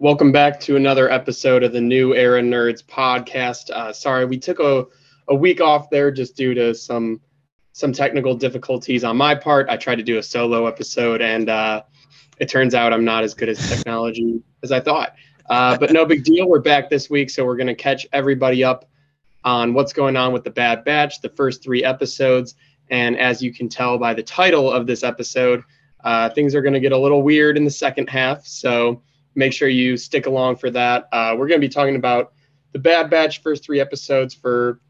Welcome back to another episode of the New Era Nerds podcast. Uh, sorry, we took a, a week off there just due to some some technical difficulties on my part. I tried to do a solo episode, and uh, it turns out I'm not as good at technology as I thought. Uh, but no big deal. We're back this week, so we're going to catch everybody up on what's going on with the Bad Batch, the first three episodes. And as you can tell by the title of this episode, uh, things are going to get a little weird in the second half. So make sure you stick along for that. Uh, we're going to be talking about the Bad Batch first three episodes for.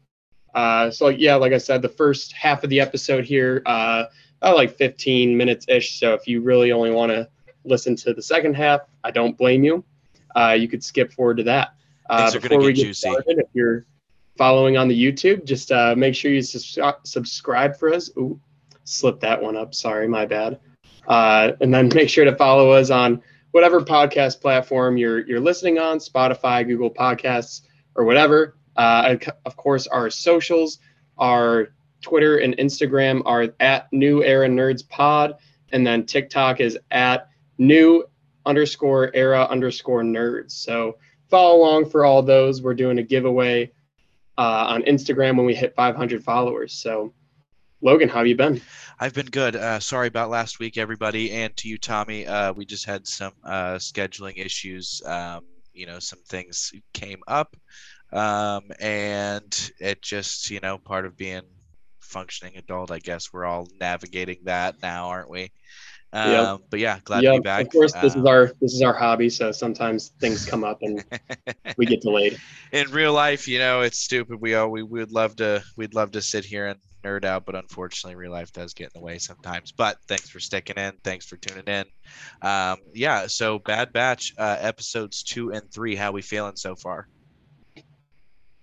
Uh, so yeah, like I said, the first half of the episode here, uh, about like 15 minutes ish. So if you really only want to listen to the second half, I don't blame you. Uh, you could skip forward to that. Uh, before we get juicy. started, if you're following on the YouTube, just uh, make sure you sus- subscribe for us. Ooh, slip that one up. Sorry, my bad. Uh, and then make sure to follow us on whatever podcast platform you're you're listening on, Spotify, Google Podcasts, or whatever. Uh, of course, our socials, our Twitter and Instagram are at New Era Nerds Pod, and then TikTok is at New underscore Era underscore Nerds. So follow along for all those. We're doing a giveaway uh, on Instagram when we hit 500 followers. So, Logan, how have you been? I've been good. Uh, sorry about last week, everybody, and to you, Tommy. Uh, we just had some uh, scheduling issues. Um, you know, some things came up, um, and it just, you know, part of being functioning adult. I guess we're all navigating that now, aren't we? Um, yep. But yeah, glad yep. to be back. Of course, this um, is our this is our hobby, so sometimes things come up and we get delayed. In real life, you know, it's stupid. We all we would love to we'd love to sit here and nerd out, but unfortunately, real life does get in the way sometimes. But thanks for sticking in. Thanks for tuning in. Um, yeah, so Bad Batch uh, episodes two and three. How we feeling so far?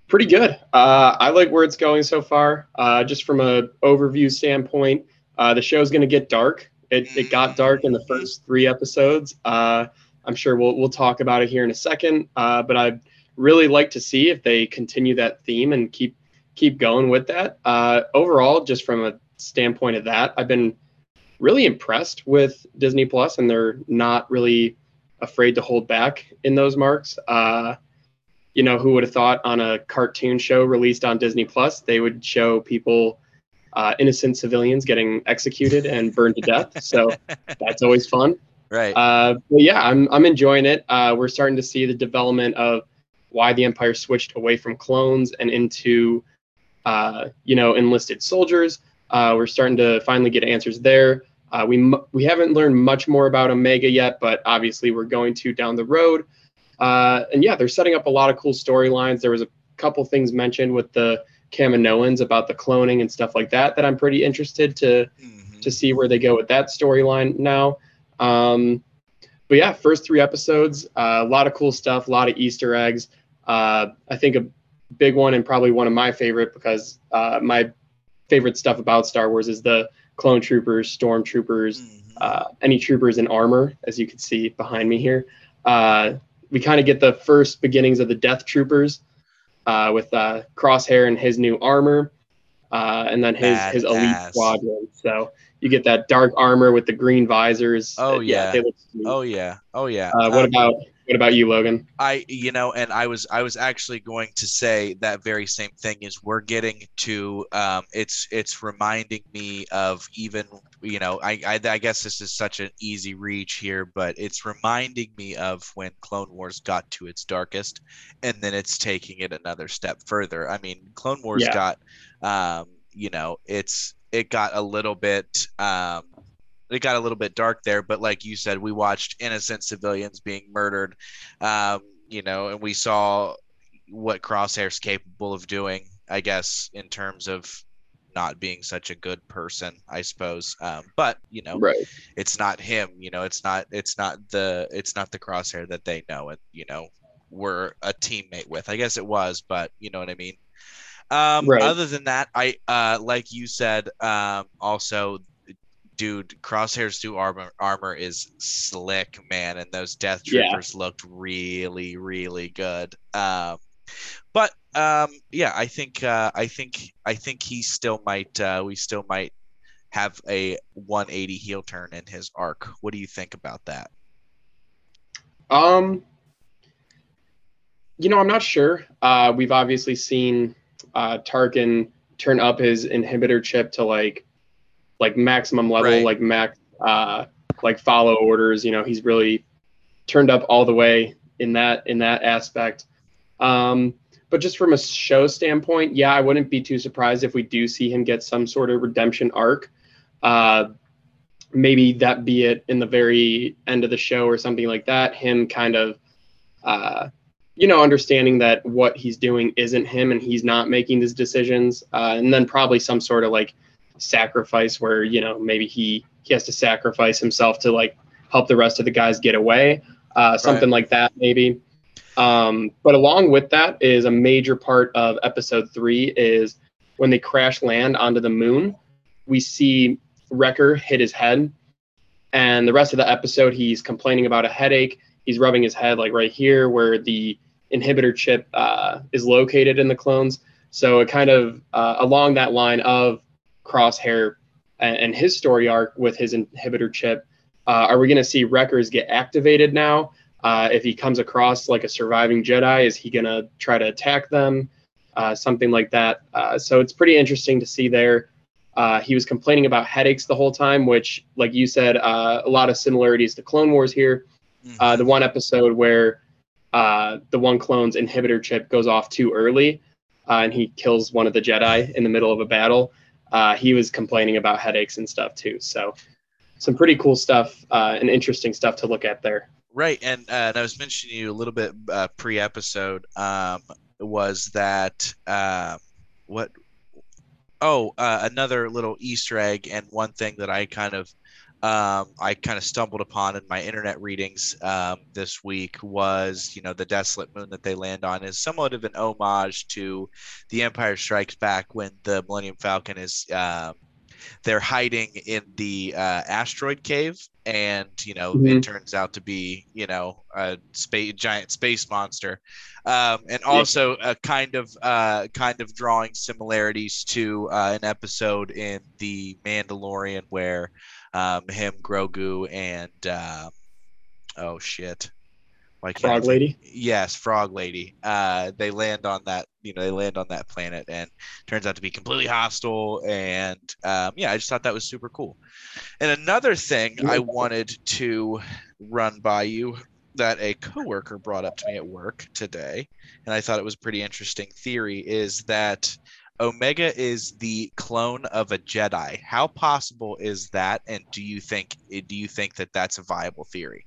Pretty good. Uh, I like where it's going so far. Uh, just from a overview standpoint, uh, the show's going to get dark. It, it got dark in the first three episodes. Uh, I'm sure we'll we'll talk about it here in a second. Uh, but I'd really like to see if they continue that theme and keep keep going with that. Uh, overall, just from a standpoint of that, I've been really impressed with Disney Plus, and they're not really afraid to hold back in those marks. Uh, you know, who would have thought on a cartoon show released on Disney Plus, they would show people, uh, innocent civilians getting executed and burned to death. So that's always fun. Right. Uh, but yeah, I'm I'm enjoying it. Uh, we're starting to see the development of why the Empire switched away from clones and into uh, you know, enlisted soldiers. Uh, we're starting to finally get answers there. Uh, we we haven't learned much more about Omega yet, but obviously we're going to down the road. Uh, and yeah, they're setting up a lot of cool storylines. There was a couple things mentioned with the Kaminoans about the cloning and stuff like that that I'm pretty interested to mm-hmm. to see where they go with that storyline now. Um, but yeah, first three episodes, uh, a lot of cool stuff, a lot of Easter eggs. Uh, I think a big one and probably one of my favorite because uh, my favorite stuff about Star Wars is the clone troopers, stormtroopers, mm-hmm. uh, any troopers in armor, as you can see behind me here. Uh, we kind of get the first beginnings of the Death Troopers uh, with uh, Crosshair and his new armor, uh, and then his Bad his elite ass. squadron. So you get that dark armor with the green visors. Oh yeah. yeah oh yeah. Oh yeah. what um, about what about you, Logan? I, you know, and I was, I was actually going to say that very same thing. Is we're getting to, um, it's, it's reminding me of even, you know, I, I, I guess this is such an easy reach here, but it's reminding me of when Clone Wars got to its darkest, and then it's taking it another step further. I mean, Clone Wars yeah. got, um, you know, it's, it got a little bit, um, it got a little bit dark there, but like you said, we watched innocent civilians being murdered, um, you know, and we saw what Crosshair's capable of doing, I guess, in terms of not being such a good person, I suppose. Um, but you know, right. it's not him. You know, it's not it's not the it's not the Crosshair that they know and you know were a teammate with. I guess it was, but you know what I mean. Um, right. Other than that, I uh, like you said. Um, also, dude, Crosshair's new armor armor is slick, man, and those Death Troopers yeah. looked really, really good. Um, but um, yeah, I think uh, I think I think he still might. Uh, we still might have a 180 heel turn in his arc. What do you think about that? Um, you know, I'm not sure. Uh, we've obviously seen uh, Tarkin turn up his inhibitor chip to like like maximum level, Right. like max uh, like follow orders. You know, he's really turned up all the way in that in that aspect. Um, but just from a show standpoint, yeah, I wouldn't be too surprised if we do see him get some sort of redemption arc. Uh, maybe that be it in the very end of the show or something like that. Him kind of, uh, you know, understanding that what he's doing isn't him and he's not making these decisions. Uh, and then probably some sort of like sacrifice where you know maybe he he has to sacrifice himself to like help the rest of the guys get away. Uh, something like that maybe. Um, but along with that is a major part of episode three is when they crash land onto the moon, we see Wrecker hit his head. And the rest of the episode, he's complaining about a headache. He's rubbing his head like right here where the inhibitor chip uh, is located in the clones. So it kind of uh, along that line of Crosshair and, and his story arc with his inhibitor chip. Uh, are we going to see Wreckers get activated now? Uh, if he comes across like a surviving Jedi, is he going to try to attack them? Uh, something like that. Uh, so it's pretty interesting to see there. Uh, he was complaining about headaches the whole time, which, like you said, uh, a lot of similarities to Clone Wars here. Mhm. Uh, the one episode where uh, the one clone's inhibitor chip goes off too early uh, and he kills one of the Jedi in the middle of a battle. Uh, he was complaining about headaches and stuff too. So, some pretty cool stuff uh, and interesting stuff to look at there. Right, and, uh, and I was mentioning you a little bit uh, pre-episode um, was that um, what? Oh, uh, another little Easter egg, and one thing that I kind of um, I kind of stumbled upon in my internet readings um, this week was you know the desolate moon that they land on is somewhat of an homage to the Empire Strikes Back when the Millennium Falcon is um, they're hiding in the uh, asteroid cave and you know it Mhm. turns out to be you know a space giant space monster um, and also a kind of uh, kind of drawing similarities to uh, an episode in the Mandalorian where um, him Grogu and uh, oh shit. Can't Frog Lady. yes frog lady. Uh they land on that you know they land on that planet and turns out to be completely hostile and um, yeah i just thought that was super cool. And another thing i wanted to run by you that a coworker brought up to me at work today and i thought it was a pretty interesting theory is that omega is the clone of a jedi how possible is that and do you think do you think that that's a viable theory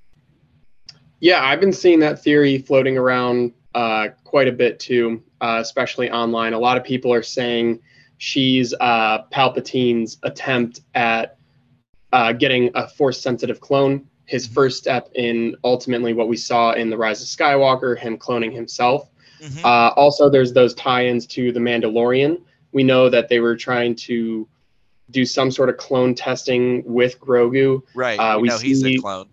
Yeah, I've been seeing that theory floating around uh, quite a bit too, uh, especially online. A lot of people are saying she's uh, Palpatine's attempt at uh, getting a force sensitive clone. His first step in ultimately what we saw in The Rise of Skywalker, him cloning himself. Mhm. Uh, also, there's those tie ins to The Mandalorian. We know that they were trying to do some sort of clone testing with Grogu. right uh, we know he's a clone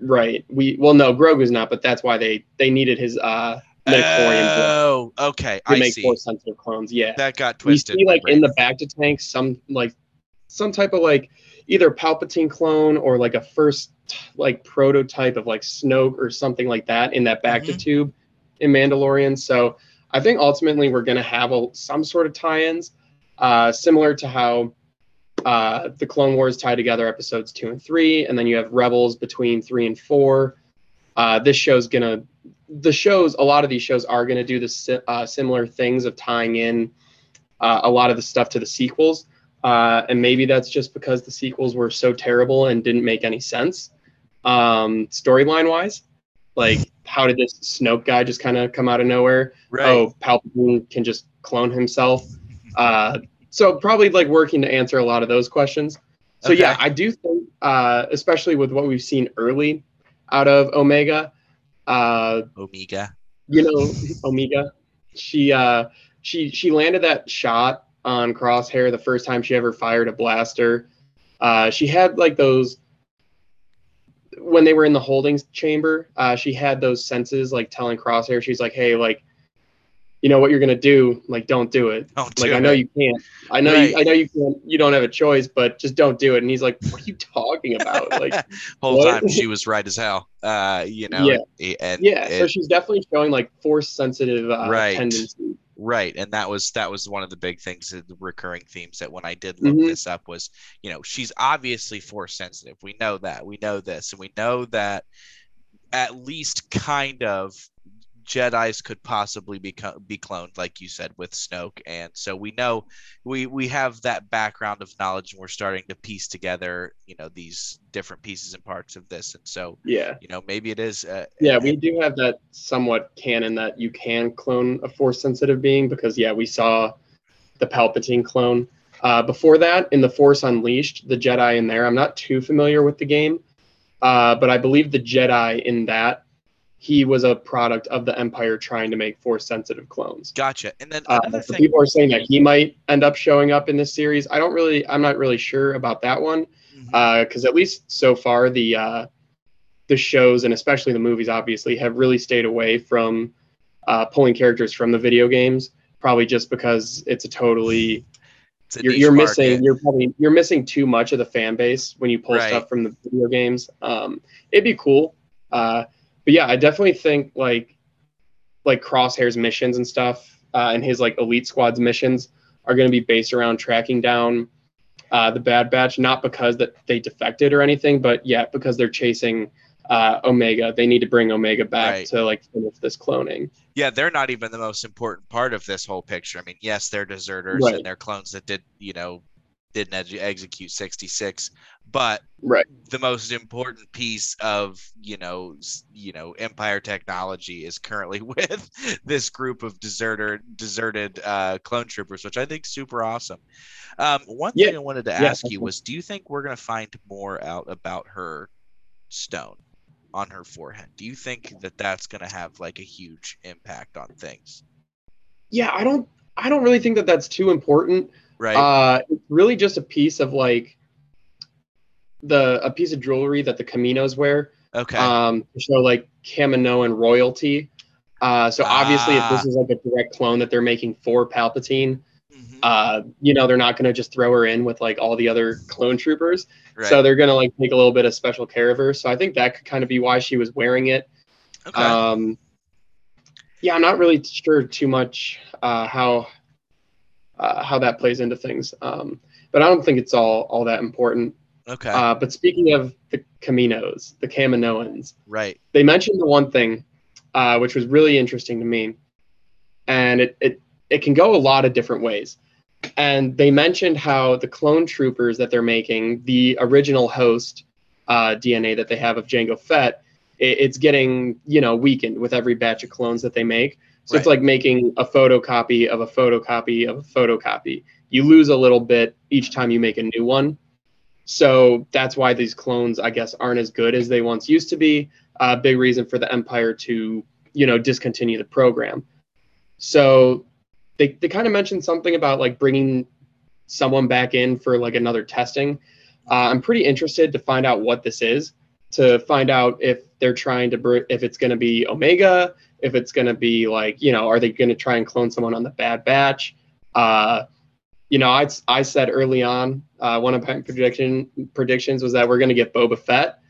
Right. We well no, Grogu's not, but that's why they they needed his uh Oh, okay. to I make see. force sensitive clones. Yeah. That got twisted. we see like in brain. the Bacta tank some like some type of like either Palpatine clone or like a first like prototype of like Snoke or something like that in that Bacta Mhm. tube in Mandalorian. So I think ultimately we're gonna have a, some sort of tie-ins, uh, similar to how uh, the Clone Wars tie together episodes two and three, and then you have Rebels between three and four. Uh, this show's gonna, the shows, a lot of these shows are gonna do the uh, similar things of tying in uh, a lot of the stuff to the sequels, uh, and maybe that's just because the sequels were so terrible and didn't make any sense, um, storyline wise. Like, how did this Snoke guy just kind of come out of nowhere? right. oh, Palpatine can just clone himself. Uh, so probably like working to answer a lot of those questions. So Okay. yeah, I do think, uh, especially with what we've seen early out of Omega, uh, Omega. you know, Omega, she uh, she she landed that shot on Crosshair the first time she ever fired a blaster. Uh, she had like those when they were in the holding chamber. Uh, she had those senses like telling Crosshair, she's like, hey, like you know what you're gonna do, like don't do it. Don't like do I know it. you can't. I know Right. you. I know you can't. You don't have a choice, but just don't do it. And he's like, "What are you talking about?" Like, whole what? time she was right as hell. Uh, you know, Yeah. and, and yeah. so she's definitely showing like force sensitive uh, Right. tendencies. Right, and that was that was one of the big things, the recurring themes that when I did look Mhm. this up was, you know, she's obviously force sensitive. We know that. We know this, and we know that at least kind of Jedi's could possibly be co- be cloned, like you said, with Snoke, and so we know we we have that background of knowledge, and we're starting to piece together, you know, these different pieces and parts of this, and so Yeah. you know maybe it is. Uh, Yeah, we do have that somewhat canon that you can clone a force sensitive being because yeah, we saw the Palpatine clone. Uh, before that, in the Force Unleashed, the Jedi in there, I'm not too familiar with the game, uh, but I believe the Jedi in that he was a product of the Empire trying to make force sensitive clones. gotcha. And then Uh, so people are saying that he might end up showing up in this series. I don't really, I'm not really sure about that one because at least so far the uh, the shows and especially the movies obviously have really stayed away from uh, pulling characters from the video games probably just because it's a totally It's a you're, you're missing you're probably you're missing too much of the fan base when you pull Right. stuff from the video games um, it'd be cool uh, but yeah i definitely think like like crosshair's missions and stuff uh, and his like elite squad's missions are going to be based around tracking down uh, the bad batch not because that they defected or anything but yeah because they're chasing uh, omega they need to bring omega back Right. to like finish this cloning yeah, they're not even the most important part of this whole picture. I mean, yes, they're deserters Right. and they're clones that did, you know, didn't ex- execute 66, but right the most important piece of, you know, you know, Empire technology is currently with this group of deserter deserted uh, clone troopers, which I think super awesome. Um, one Yeah. thing I wanted to Yeah, ask you was, do you think we're going to find more out about her stone on her forehead? Do you think that that's going to have like a huge impact on things? yeah i don't i don't really think that that's too important Right. Uh, it's really just a piece of like the a piece of jewelry that the Caminos wear okay. um, to show like Kaminoan royalty. Uh, so obviously, if Ah. this is like a direct clone that they're making for Palpatine, Mhm. uh, you know, they're not going to just throw her in with like all the other clone troopers. right. So they're going to like take a little bit of special care of her. So I think that could kind of be why she was wearing it. okay. Um, yeah, I'm not really sure too much uh, how uh, how that plays into things, um, but I don't think it's all all that important. okay. Uh, but speaking of the Caminos, the Kaminoans, right. they mentioned the one thing uh, which was really interesting to me, and it, it it can go a lot of different ways. And they mentioned how the clone troopers that they're making, the original host uh, DNA that they have of Jango Fett, it, it's getting you know weakened with every batch of clones that they make. So it's like making a photocopy of a photocopy of a photocopy. You lose a little bit each time you make a new one. So that's why these clones, I guess, aren't as good as they once used to be. A big reason for the Empire to, you know, discontinue the program. So they, they kind of mentioned something about like bringing someone back in for like another testing. Uh, I'm pretty interested to find out what this is, to find out if they're trying to, br- if it's going to be Omega, if it's going to be like, you know, are they going to try and clone someone on the Bad Batch? Uh, you know, I, I said early on, uh, one of my prediction predictions was that we're going to get Boba Fett.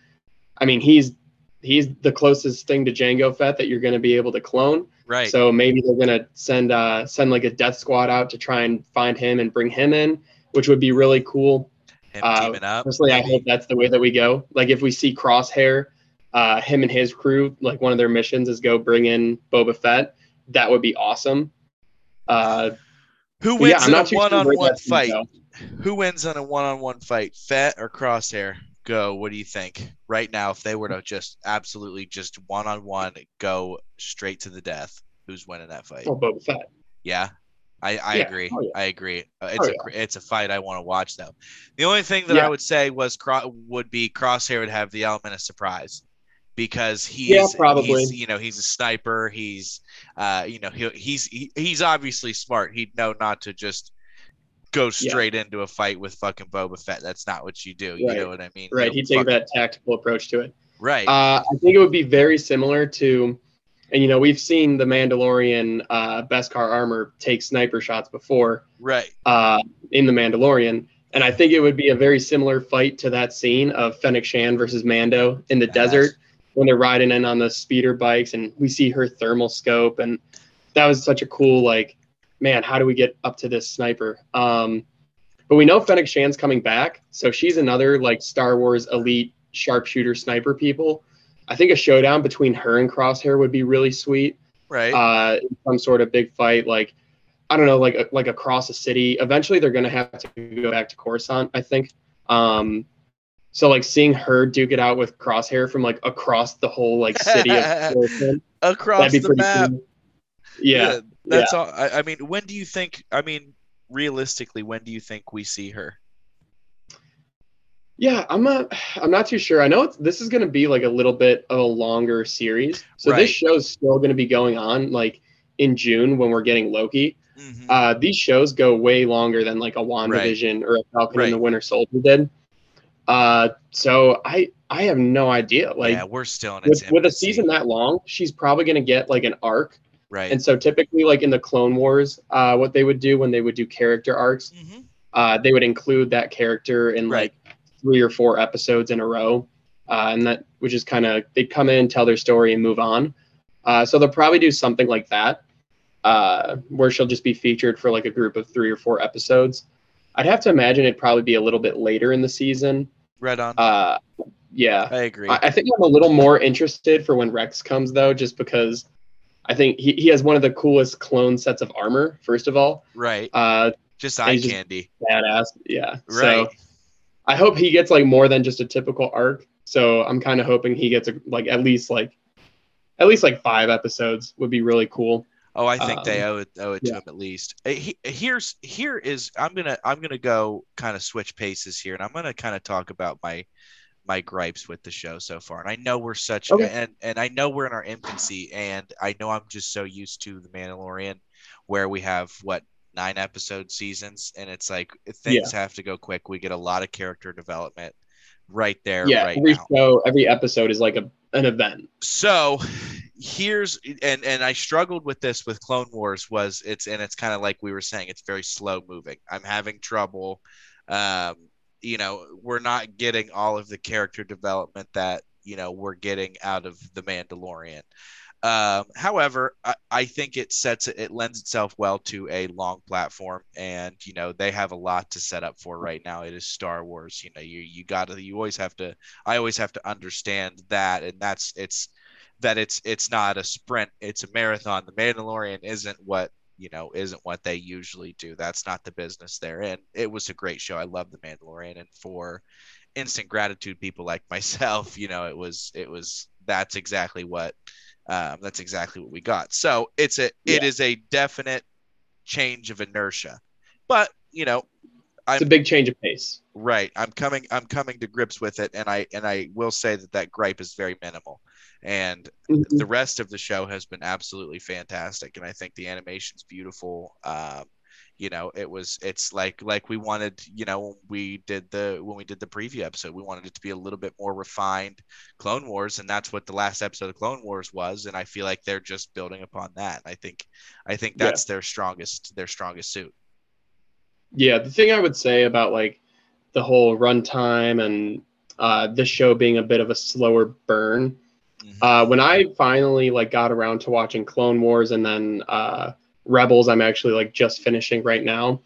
I mean, he's he's the closest thing to Jango Fett that you're going to be able to clone. Right. So maybe they're going to send uh, send like a death squad out to try and find him and bring him in, which would be really cool. Him uh, teaming up. Personally, I hope that's the way that we go. Like if we see Crosshair, uh, him and his crew, like one of their missions is go bring in Boba Fett. That would be awesome. Uh, Who but yeah, I'm in not a too sure where one-on-one fight? Who wins on a one-on-one fight? Fett or Crosshair? Go. What do you think? Right now, if they were to just absolutely just one-on-one go straight to the death, who's winning that fight? Oh, Boba Fett. Yeah, I, I Yeah. agree. Oh, yeah. I agree. Uh, It's Oh, a yeah. it's a fight I want to watch though. The only thing that I would say was Cro- would be Crosshair would have the element of surprise because he's Yeah, probably. he's, you know he's a sniper. He's uh you know he, he's he, he's obviously smart. He'd know not to just go straight into a fight with fucking Boba Fett. That's not what you do. You Right. know what I mean? Right. don't He'd take fucking- that tactical approach to it. Right. Uh, I think it would be very similar to And you know, we've seen the Mandalorian uh, Beskar armor take sniper shots before, Right. uh, in the Mandalorian, and I think it would be a very similar fight to that scene of Fennec Shand versus Mando in the Badass. desert when they're riding in on the speeder bikes, and we see her thermal scope, and that was such a cool like, man, how do we get up to this sniper? Um, but we know Fennec Shand's coming back, so she's another like Star Wars elite sharpshooter sniper people. I think a showdown between her and Crosshair would be really sweet. Right. Uh, some sort of big fight, like I don't know, like like across a city. Eventually, they're gonna have to go back to Coruscant, I think. Um, so like seeing her duke it out with Crosshair from like across the whole like city of Coruscant, Across the map. cool. Yeah, That's all. I, I mean, when do you think? I mean, realistically, when do you think we see her? Yeah, I'm not. I'm not too sure. I know it's, this is going to be like a little bit of a longer series, so Right. this show's still going to be going on like in June when we're getting Loki. Mhm. Uh, these shows go way longer than like a WandaVision or a Falcon Right. and the Winter Soldier did. Uh, so I I have no idea. Like yeah, we're still in with, with a season that long, she's probably going to get like an arc. right? And so typically, like in the Clone Wars, uh, what they would do when they would do character arcs, hmm uh, they would include that character in Right. like three or four episodes in a row, uh, and that which is kind of they'd come in, tell their story, and move on. Uh, so they'll probably do something like that, uh, where she'll just be featured for like a group of three or four episodes. I'd have to imagine it'd probably be a little bit later in the season. Right on. Uh, yeah, I agree. I, I think I'm a little more interested for when Rex comes though, just because I think he, he has one of the coolest clone sets of armor. First of all, right. uh, Just eye he's just- candy. badass. Yeah. Right. So I hope he gets like more than just a typical arc. So I'm kind of hoping he gets a, like at least like at least like five episodes would be really cool. Oh, I think they Um, owe it owe it to him at least. Uh, he- here's here is I'm gonna I'm gonna go kind of switch paces here, and I'm gonna kind of talk about my my gripes with the show so far. And I know we're such Okay. and and I know we're in our infancy, and I know I'm just so used to the Mandalorian, where we have what nine episode seasons, and it's like things have to go quick. We get a lot of character development right there, yeah. right every now. show, every episode is like a an event. so here's and and i struggled with this with clone wars was it's and it's kind of like we were saying it's very slow moving i'm having trouble um you know we're not getting all of the character development that you know we're getting out of the mandalorian um however i, I think it sets it lends itself well to a long platform and you know they have a lot to set up for right now. It is star wars you know you you gotta you always have to i always have to understand that and that's it's that it's it's not a sprint it's a marathon. The mandalorian isn't what you know isn't what they usually do. That's not the business they're in. It was a great show. I love the mandalorian and for instant gratitude people like myself you know it was it was that's exactly what um, that's exactly what we got so it's a it Yeah. is a definite change of inertia but you know It's a big change of pace. Right. I'm coming I'm coming to grips with it and I and I will say that that gripe is very minimal. And the rest of the show has been absolutely fantastic and I think the animation's beautiful. Um you know, it was it's like like we wanted, you know, we did the when we did the preview episode, we wanted it to be a little bit more refined Clone Wars and that's what the last episode of Clone Wars was and I feel like they're just building upon that. I think I think Yeah. that's their strongest their strongest suit. Yeah, the thing I would say about like the whole runtime and uh, this show being a bit of a slower burn. Mhm. Uh, when I finally like got around to watching Clone Wars and then uh, Rebels, I'm actually like just finishing right now.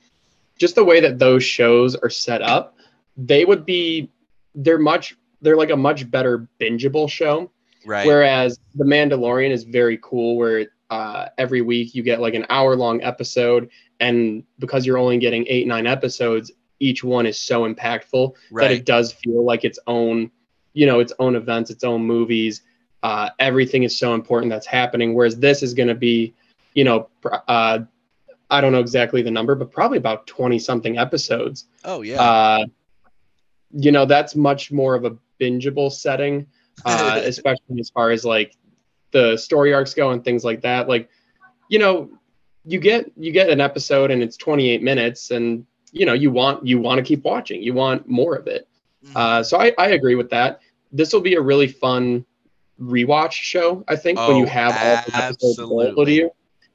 Just the way that those shows are set up, they would be they're much they're like a much better bingeable show. right. Whereas The Mandalorian is very cool, where uh, every week you get like an hour long episode, and because you're only getting eight nine episodes, each one is so impactful that it does feel like its own, you know, its own events, its own movies. Uh, everything is so important that's happening. Whereas this is going to be, you know, uh, I don't know exactly the number, but probably about twenty something episodes oh yeah. uh, you know that's much more of a bingeable setting uh, especially as far as like the story arcs go and things like that like you know you get you get an episode and it's 28 minutes and you know you want you want to keep watching you want more of it Mhm. uh, so I, I agree with that this will be a really fun rewatch show. I think when you Oh, have all the episodes available to absolutely. you,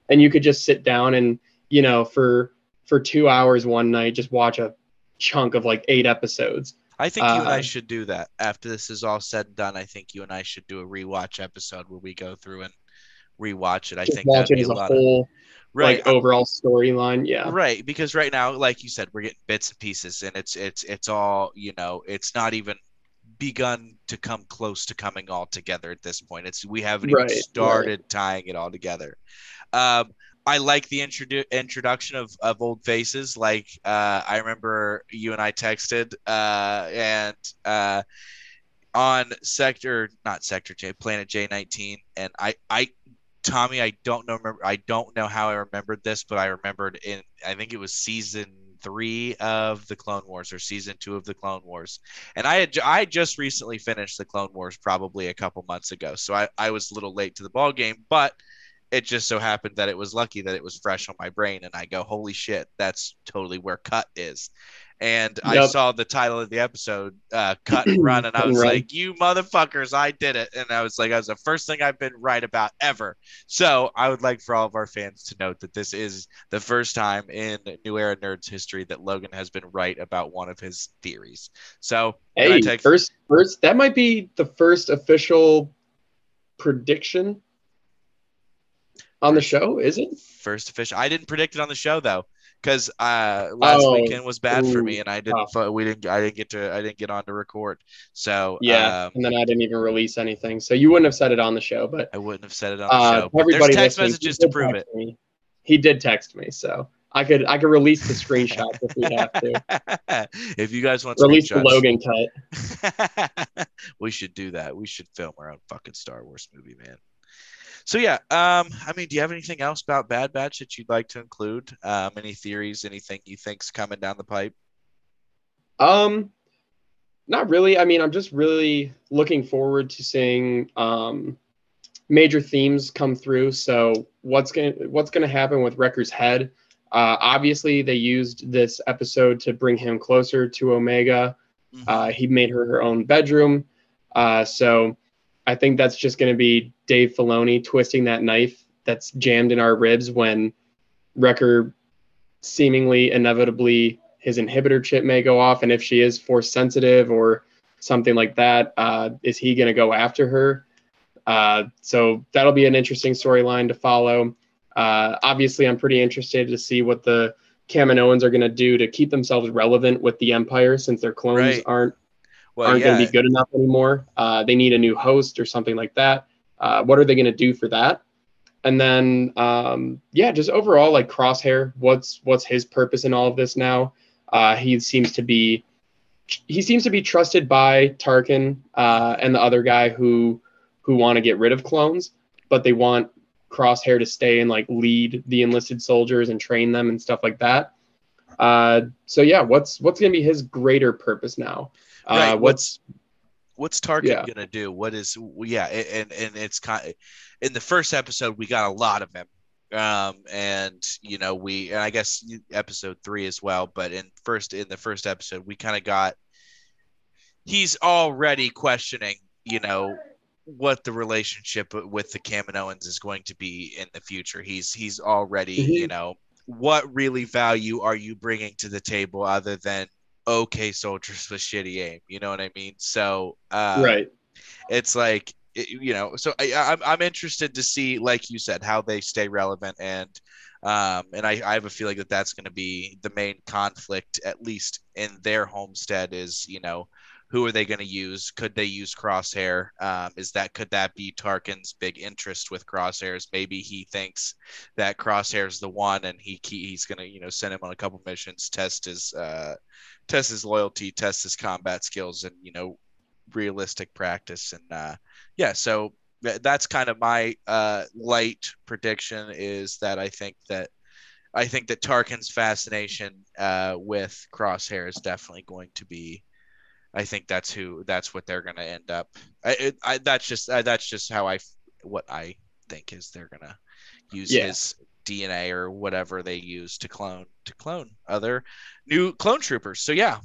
and you could just sit down and you know for for two hours one night just watch a chunk of like eight episodes. I think you and I Uh, should do that after this is all said and done. I think you and I should do a rewatch episode where we go through and rewatch it. I think watch that'd it be as a a lot of whole right. like overall storyline. Yeah. Right, because right now, like you said, we're getting bits and pieces, and it's it's it's all you know. It's not even begun to come close to coming all together at this point. It's we haven't Right, even right. started tying it all together. Um, I like the introdu- introduction of, of old faces. Like uh, I remember you and I texted, uh, and uh, on sector, not sector J, Planet J nineteen, and I I Tommy, I don't know. Remember, I don't know how I remembered this, but I remembered in. I think it was season three of the Clone Wars or season two of the Clone Wars, and I had I just recently finished the Clone Wars probably a couple months ago, so I I was a little late to the ball game, but it just so happened that it was lucky that it was fresh on my brain, and I go, holy shit, that's totally where Cut is. And I saw the title of the episode, uh, "Cut and Run," and I was like, "You motherfuckers, I did it!" And I was like, "I was the first thing I've been right about ever." So I would like for all of our fans to note that this is the first time in New Era Nerds history that Logan has been right about one of his theories. So Hey, take- first, first, that might be the first official prediction on the show, is it? first official. I didn't predict it on the show though, because uh, last Oh, weekend was bad for me, and I didn't. fo- We didn't. I didn't get to. I didn't get on to record. So Yeah, um, and then I didn't even release anything, so you wouldn't have said it on the show. But I wouldn't have said it on the uh, show. But there's everybody text messages to prove it. me. He did text me, so I could I could release the screenshots if we have to. if you guys want to Release the Logan cut. we should do that. We should film our own fucking Star Wars movie, man. So yeah, um, I mean, do you have anything else about Bad Batch that you'd like to include? Um, any theories? Anything you think's coming down the pipe? Um, not really. I mean, I'm just really looking forward to seeing um, major themes come through. So what's gonna what's gonna happen with Wrecker's head? Uh, obviously, they used this episode to bring him closer to Omega. Mhm. Uh, he made her her own bedroom. Uh, so I think that's just going to be Dave Filoni twisting that knife that's jammed in our ribs when Wrecker seemingly inevitably his inhibitor chip may go off. And if she is force sensitive or something like that, uh, is he going to go after her? Uh, so that'll be an interesting storyline to follow. Uh, obviously, I'm pretty interested to see what the Kaminoans are going to do to keep themselves relevant with the Empire since their clones Right. aren't Well, aren't yeah, going to be good enough anymore. Uh, they need a new host or something like that. Uh, what are they going to do for that? And then, um, yeah, just overall, like Crosshair, what's what's his purpose in all of this now? Uh, he seems to be he seems to be trusted by Tarkin uh, and the other guy who who want to get rid of clones, but they want Crosshair to stay and like lead the enlisted soldiers and train them and stuff like that. Uh, so yeah, what's what's going to be his greater purpose now? Right, Uh, what's what's Tarkin Yeah. gonna do? What is yeah, and and it's kind of in the first episode we got a lot of him, um, and you know we and I guess episode three as well, but in first in the first episode we kind of got he's already questioning, you know, what the relationship with the Kaminoans is going to be in the future. He's he's already Mhm. you know what really value are you bringing to the table other than okay soldiers with shitty aim you know what i mean so uh, right? it's like it- you know so I, I'm, I'm interested to see like you said how they stay relevant and um, and I, I have a feeling that that's going to be the main conflict at least in their homestead is you know who are they going to use? Could they use crosshair? Um, is that could that be tarkin's big interest with crosshairs? Maybe he thinks that crosshair's is the one and he he's going to you know send him on a couple missions test his uh, test his loyalty test his combat skills and you know realistic practice. And uh yeah so that's kind of my uh light prediction is that i think that i think that tarkin's fascination uh with crosshair is definitely going to be i think that's who that's what they're going to end up I, it, I that's just uh, that's just how I what i think is they're going to use Yeah. his dna or whatever they use to clone to clone other new clone troopers so yeah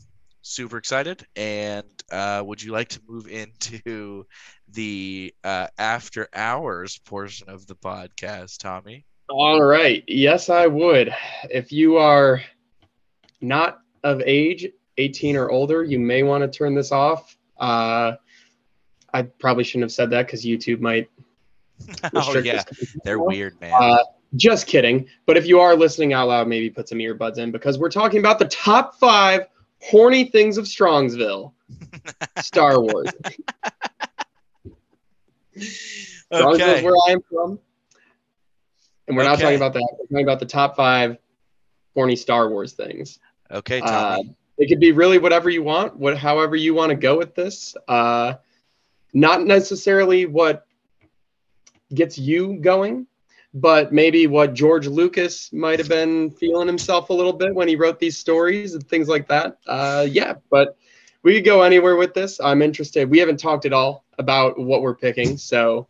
super excited. And uh, would you like to move into the uh, after hours portion of the podcast, Tommy? All right. Yes, I would. If you are not of age, 18 or older, you may want to turn this off. Uh, I probably shouldn't have said that because YouTube might. oh yeah, they're weird, man. Uh, just kidding. But if you are listening out loud, maybe put some earbuds in because we're talking about the top five horny things of Strongsville. Star Wars. okay. Those is where I am from. And we're not talking about that. We're talking about the top five horny Star Wars things. Okay, Uh, Tommy. It could be really whatever you want, what however you want to go with this. Uh, not necessarily what gets you going, but maybe what George Lucas might have been feeling himself a little bit when he wrote these stories and things like that. Uh, yeah, but we could go anywhere with this. I'm interested. We haven't talked at all about what we're picking, so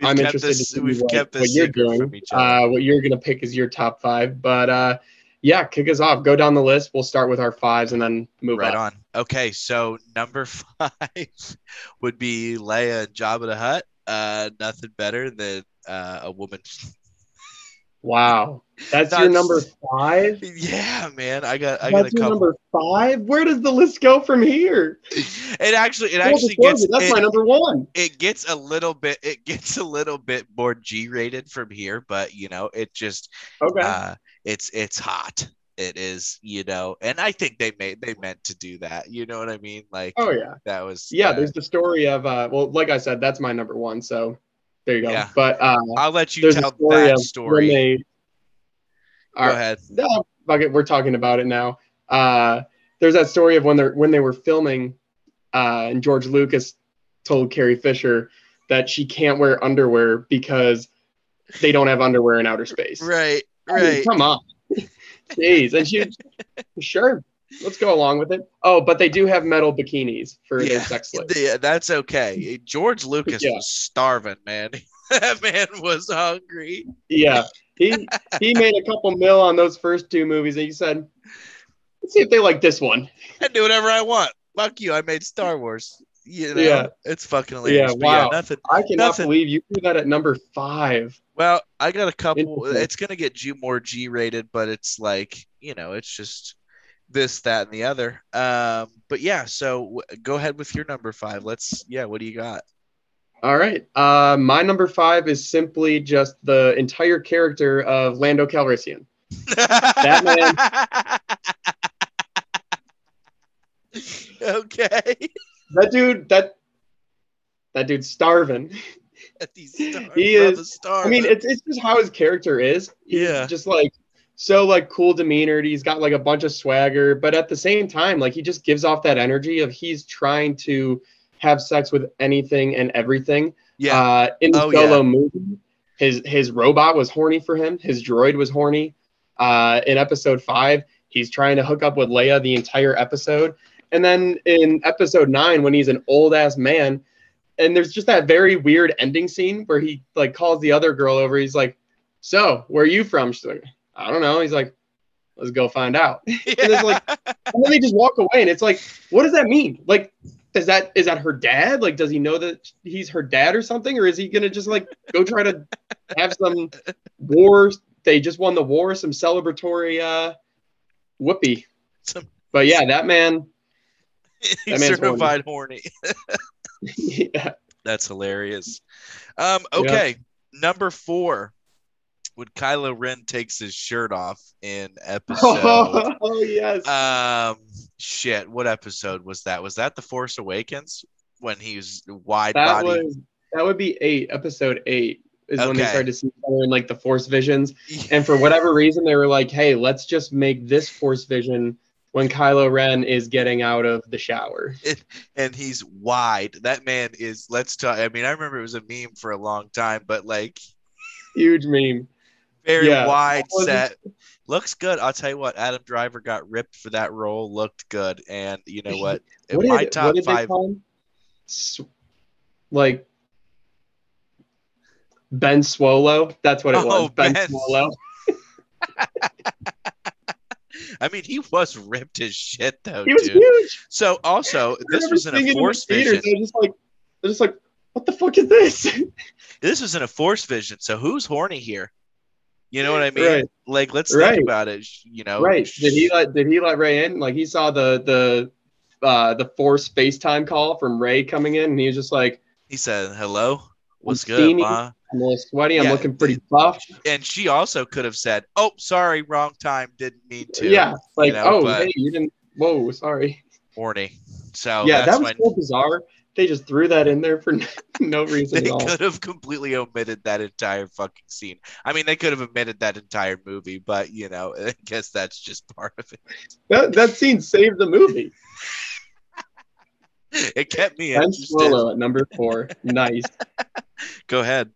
we've I'm interested this. to see we've what, kept what you're doing. from each other. Uh, what you're gonna pick is your top five, but uh, yeah, kick us off. Go down the list. We'll start with our fives and then move right up. on. Okay, so number five would be Leia and Jabba the Hutt. Uh, nothing better than uh, a woman. Wow, that's your number five. yeah, man, I got I got a your couple. number five. Where does the list go from here? It actually it actually gets that's it, my number one. it gets a little bit it gets a little bit more G rated from here, but you know it just Okay. uh it's it's hot. It is you know, and I think they made they meant to do that. You know what I mean? Like oh yeah, that was yeah. uh, There's the story of uh, well, like I said, that's my number one. So there you go. Yeah. But uh, I'll let you tell story that story. they. Go right. ahead. No, fuck it, we're talking about it now. Uh, there's that story of when they're when they were filming, uh, and George Lucas told Carrie Fisher that she can't wear underwear because they don't have underwear in outer space. Right, Right. come on. Jeez, and she sure. Let's go along with it. Oh, but they do have metal bikinis for their sex slaves. Yeah, that's okay. George Lucas Yeah. was starving, man. that man was hungry. Yeah, he he made a couple mil on those first two movies, and he said, "Let's see if they like this one." I do whatever I want. Fuck you. I made Star Wars. You know, Yeah. it's fucking hilarious. Yeah, But yeah, wow. nothing. I cannot Nothing. believe you threw that at number five. Well, I got a couple. It's gonna get G more G rated, but it's like you know, it's just this, that, and the other. Um, but yeah. So w- go ahead with your number five. Let's. Yeah. What do you got? All right. Uh, my number five is simply just the entire character of Lando Calrissian. That man. okay. That dude, that that dude's starving. Starving, He is- starving. I mean, it's it's just how his character is. He's Yeah. just like so like cool demeanor. He's got like a bunch of swagger, but at the same time, like he just gives off that energy of he's trying to have sex with anything and everything. yeah. Uh, in the Oh, solo yeah. movie, his his robot was horny for him. His droid was horny. Uh, in episode five, he's trying to hook up with Leia the entire episode, and then in episode nine, when he's an old ass man, and there's just that very weird ending scene where he like calls the other girl over. He's like, "So, where are you from?" She's like, "I don't know." He's like, "Let's go find out." And it's like- and then they just walk away, and it's like, what does that mean? Like, does that is that her dad? Like, does he know that he's her dad or something, or is he gonna just like go try to have some war? They just won the war, some celebratory uh, whoopee. Some- But yeah, that man. He's certified horny. yeah. That's hilarious. Um, okay, number four. When Kylo Ren takes his shirt off in episode, Oh, yes. um, shit, what episode was that? Was that The Force Awakens when he was wide that body? was that would be eight. Episode eight is when they Okay. started to see in like the Force visions. And for whatever reason, they were like, "Hey, let's just make this Force vision when Kylo Ren is getting out of the shower." and he's wide. That man is. Let's talk. I mean, I remember it was a meme for a long time, but like Huge meme. very Yeah. wide What was it? set. Looks good. I'll tell you what. Adam Driver got ripped for that role. Looked good, and you know what? What my did, top what five. Like Ben Swolo. That's what it Oh, was. Ben, Ben. Swolo. I mean, he was ripped as shit though, He was dude. huge. So also, this was in a the force theaters, vision. Was just like, was just like, what the fuck is this? This was in a force vision. So who's horny here? You know what I mean? Right. Like, let's Right. think about it. You know, right? Did he let Did he let Rey in? Like he saw the the uh the force FaceTime call from Rey coming in, and he was just like, He said, "Hello, what's I'm good, ma?" I'm a little sweaty. I'm Yeah, looking pretty buff. And she also could have said, "Oh, sorry, wrong time. Didn't mean to." Yeah, like know, oh hey, you didn't. Whoa, sorry. horny. So yeah, that's that was my. so bizarre. They just threw that in there for no, reason They at all. could have completely omitted that entire fucking scene. I mean, they could have omitted that entire movie, but you know, I guess that's just part of it. That, that scene saved the movie. It kept me Ben interested. Swolo at number four. nice. Go ahead.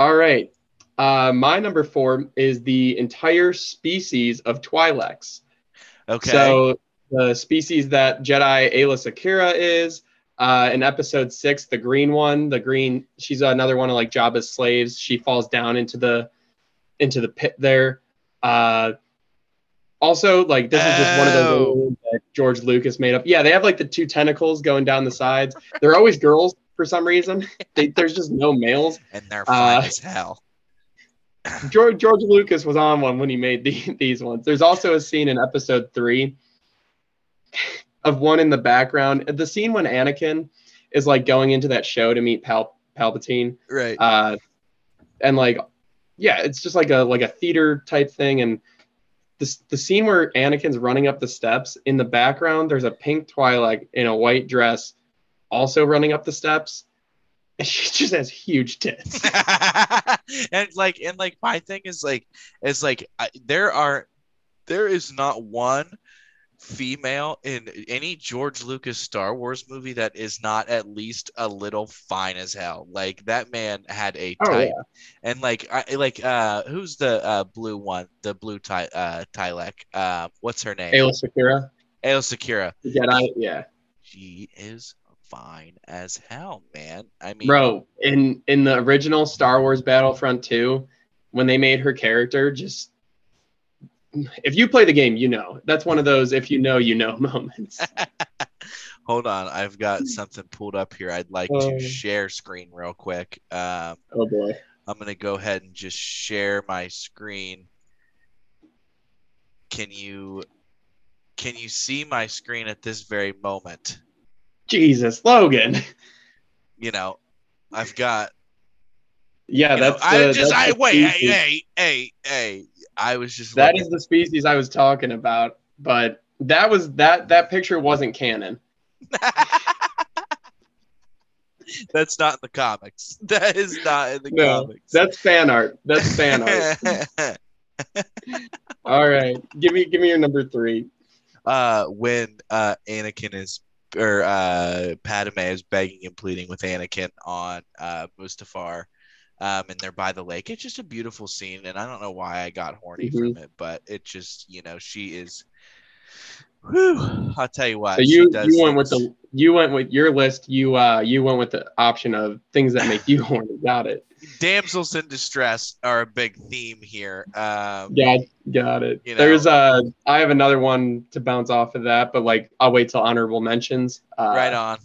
All right. Uh, my number four is the entire species of Twi'leks. Okay. So the species that Jedi Aayla Sakura is uh, in episode six, the green one, the green, she's another one of like Jabba's slaves. She falls down into the into the pit there. Uh, also, like this is just one of those Oh. that George Lucas made up. Yeah, they have like the two tentacles going down the sides. They're always girls for some reason. They, there's just no males. and they're fine uh, as hell. George George Lucas was on one when he made the, these ones. There's also a scene in episode three of one in the background. The scene when Anakin is like going into that show to meet Pal Palpatine, Right. uh, and like, yeah, it's just like a like a theater type thing. And the the scene where Anakin's running up the steps in the background, there's a pink Twi'lek in a white dress, also running up the steps, and she just has huge tits. and like and like my thing is like is like I, there are there is not one female in any George Lucas Star Wars movie that is not at least a little fine as hell. Like that man had a Oh, type, yeah. and like I like uh who's the uh blue one, the blue ty uh Twi'lek, uh what's her name? Aayla Sakura, Secura. the Jedi, yeah. She is fine as hell, man. I mean, Bro, in in the original Star Wars Battlefront 2, when they made her character, just if you play the game, you know. That's one of those if you know, you know moments. Hold on, I've got something pulled up here. I'd like Oh. to share screen real quick. Um, oh boy. I'm gonna go ahead and just share my screen. Can you can you see my screen at this very moment? Jesus, Logan. You know, I've got. Yeah, you know, that's I just that's I the wait, hey, hey, hey, hey. I was just That looking- is the species I was talking about, but that was that that picture wasn't canon. That's not in the comics. That is not in the No, comics. That's fan art. That's fan art. All right. Give me give me your number 3. uh, when uh, Anakin is or uh, Padme is begging and pleading with Anakin on uh, Mustafar, um, and they're by the lake. It's just a beautiful scene, and I don't know why I got horny Mhm. from it, but it just you know she is. Whew, I'll tell you what. So she you you went with the you went with your list. You uh you went with the option of things that make you horny. Got it. damsels in distress are a big theme here. Um, Got got it. You know- There's uh I have another one to bounce off of that, but like I'll wait till honorable mentions. Uh, right on.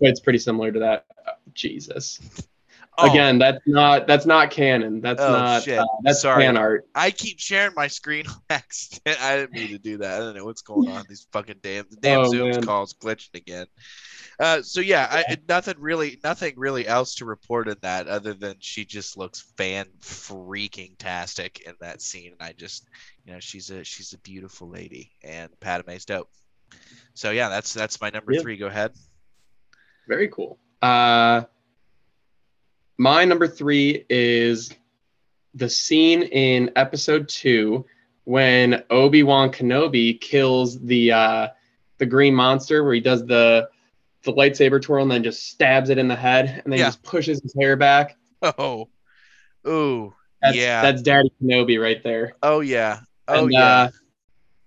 But it's pretty similar to that. Uh, Jesus. Oh, Again, that's not that's not canon. That's Oh, not shit. uh, that's Sorry. fan art. I keep sharing my screen on accident. I didn't mean to do that. I don't know what's going on. These fucking damn the damn Oh, Zoom's man. calls glitching again. Uh, so yeah, I, nothing really, nothing really else to report in that other than she just looks fan freaking tastic in that scene, and I just, you know, she's a she's a beautiful lady, and Padme's dope. So yeah, that's that's my number Yeah. three. Go ahead. Very cool. Uh my number three is the scene in episode two when Obi-Wan Kenobi kills the uh the green monster where he does the the lightsaber twirl and then just stabs it in the head and then Yeah. just pushes his hair back. Oh, ooh, That's, Yeah. that's Daddy Kenobi right there. oh yeah, oh And, yeah. uh,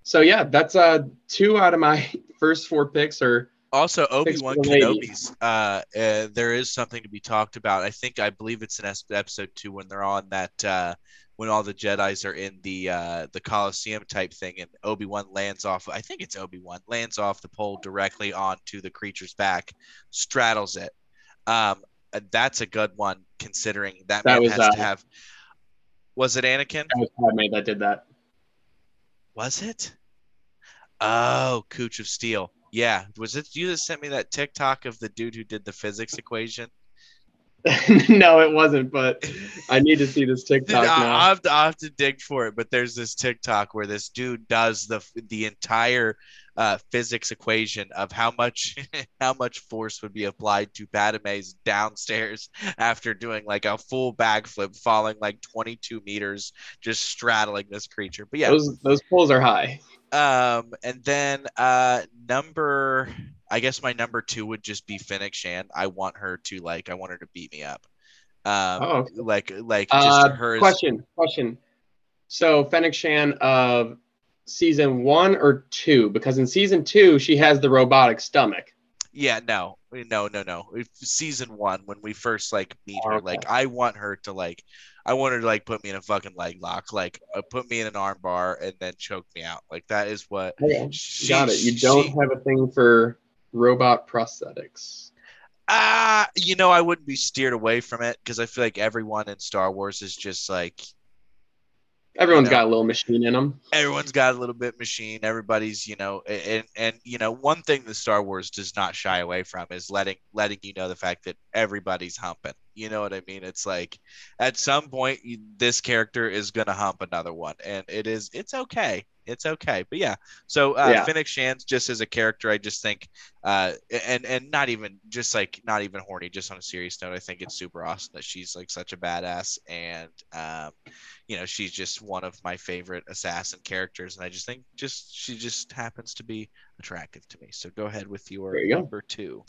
so yeah, that's uh two out of my first four picks are Also, Obi-Wan. Kenobi's. Uh, uh, there is something to be talked about. I think I believe it's in episode two when they're on that uh, when all the Jedi's are in the uh, the Coliseum type thing, and Obi Wan lands off. I think it's Obi Wan lands off the pole directly onto the creature's back, straddles it. Um, uh, that's a good one considering that, That man was, has uh, to have. Was it Anakin? That was Padme that did that. Was it? Oh, Cooch of Steel. Yeah. Was it you that sent me that TikTok of the dude who did the physics equation? no, it wasn't, but I need to see this TikTok I, now. I'll, have to, I'll have to dig for it, but there's this TikTok where this dude does the the entire uh, physics equation of how much how much force would be applied to Padme's downstairs after doing like a full backflip, falling like 22 meters, just straddling this creature. But yeah, Those those poles are high. Um, and then uh, number, I guess my number two would just be Fennec Shand. I want her to like, I want her to beat me up. Um, Oh, like, like just Uh, her. question, question. So Fennec Shand of season one or two? Because in season two she has the robotic stomach. Yeah, no, no, no, no. Season one, when we first like meet her, Okay. like I want her to like, I want her to like put me in a fucking leg lock, like uh, put me in an arm bar and then choke me out. Like that is what. Okay, She, got it. You don't she- have a thing for robot prosthetics. Ah, you know, I wouldn't be steered away from it because I feel like everyone in Star Wars is just like Everyone's know. got a little machine in them. everyone's got a little bit machine. Everybody's, you know, and and you know, one thing that Star Wars does not shy away from is letting letting you know the fact that everybody's humping. You know what I mean? It's like at some point you- this character is gonna hump another one, and it is it's okay. It's okay. But yeah, so uh, Yeah. Fennec Shand's just as a character, I just think, uh, and and not even just like not even horny. Just on a serious note, I think it's super awesome that she's like such a badass, and um, you know she's just one of my favorite assassin characters and i just think just she just happens to be attractive to me so go ahead with your you go. number two